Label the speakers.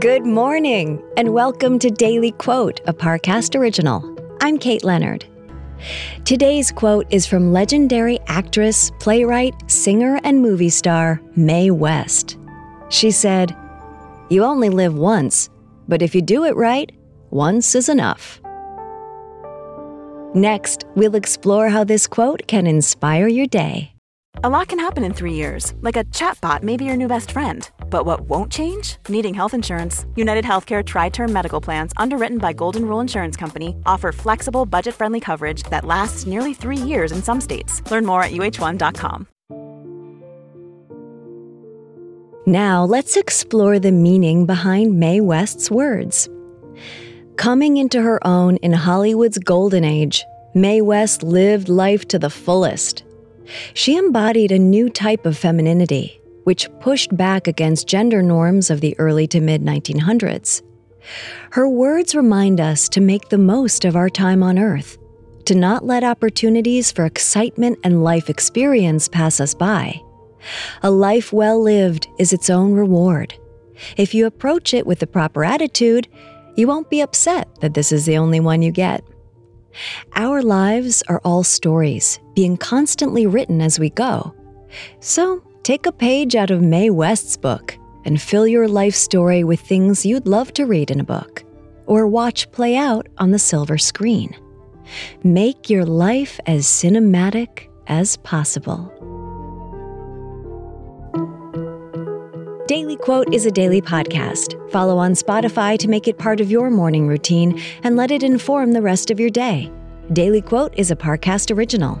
Speaker 1: Good morning, and welcome to Daily Quote, a Parcast original. I'm Kate Leonard. Today's quote is from legendary actress, playwright, singer, and movie star Mae West. She said, You only live once, but if you do it right, once is enough. Next, we'll explore how this quote can inspire your day.
Speaker 2: A lot can happen in three years, like a chatbot may be your new best friend. But what won't change? Needing health insurance. United Healthcare Tri Term Medical Plans, underwritten by Golden Rule Insurance Company, offer flexible, budget friendly coverage that lasts nearly three years in some states. Learn more at uh1.com.
Speaker 1: Now, let's explore the meaning behind Mae West's words. Coming into her own in Hollywood's golden age, Mae West lived life to the fullest. She embodied a new type of femininity, which pushed back against gender norms of the early to mid 1900s. Her words remind us to make the most of our time on Earth, to not let opportunities for excitement and life experience pass us by. A life well lived is its own reward. If you approach it with the proper attitude, you won't be upset that this is the only one you get. Our lives are all stories, being constantly written as we go. So take a page out of Mae West's book and fill your life story with things you'd love to read in a book or watch play out on the silver screen. Make your life as cinematic as possible. Daily Quote is a daily podcast. Follow on Spotify to make it part of your morning routine and let it inform the rest of your day. Daily Quote is a Parcast original.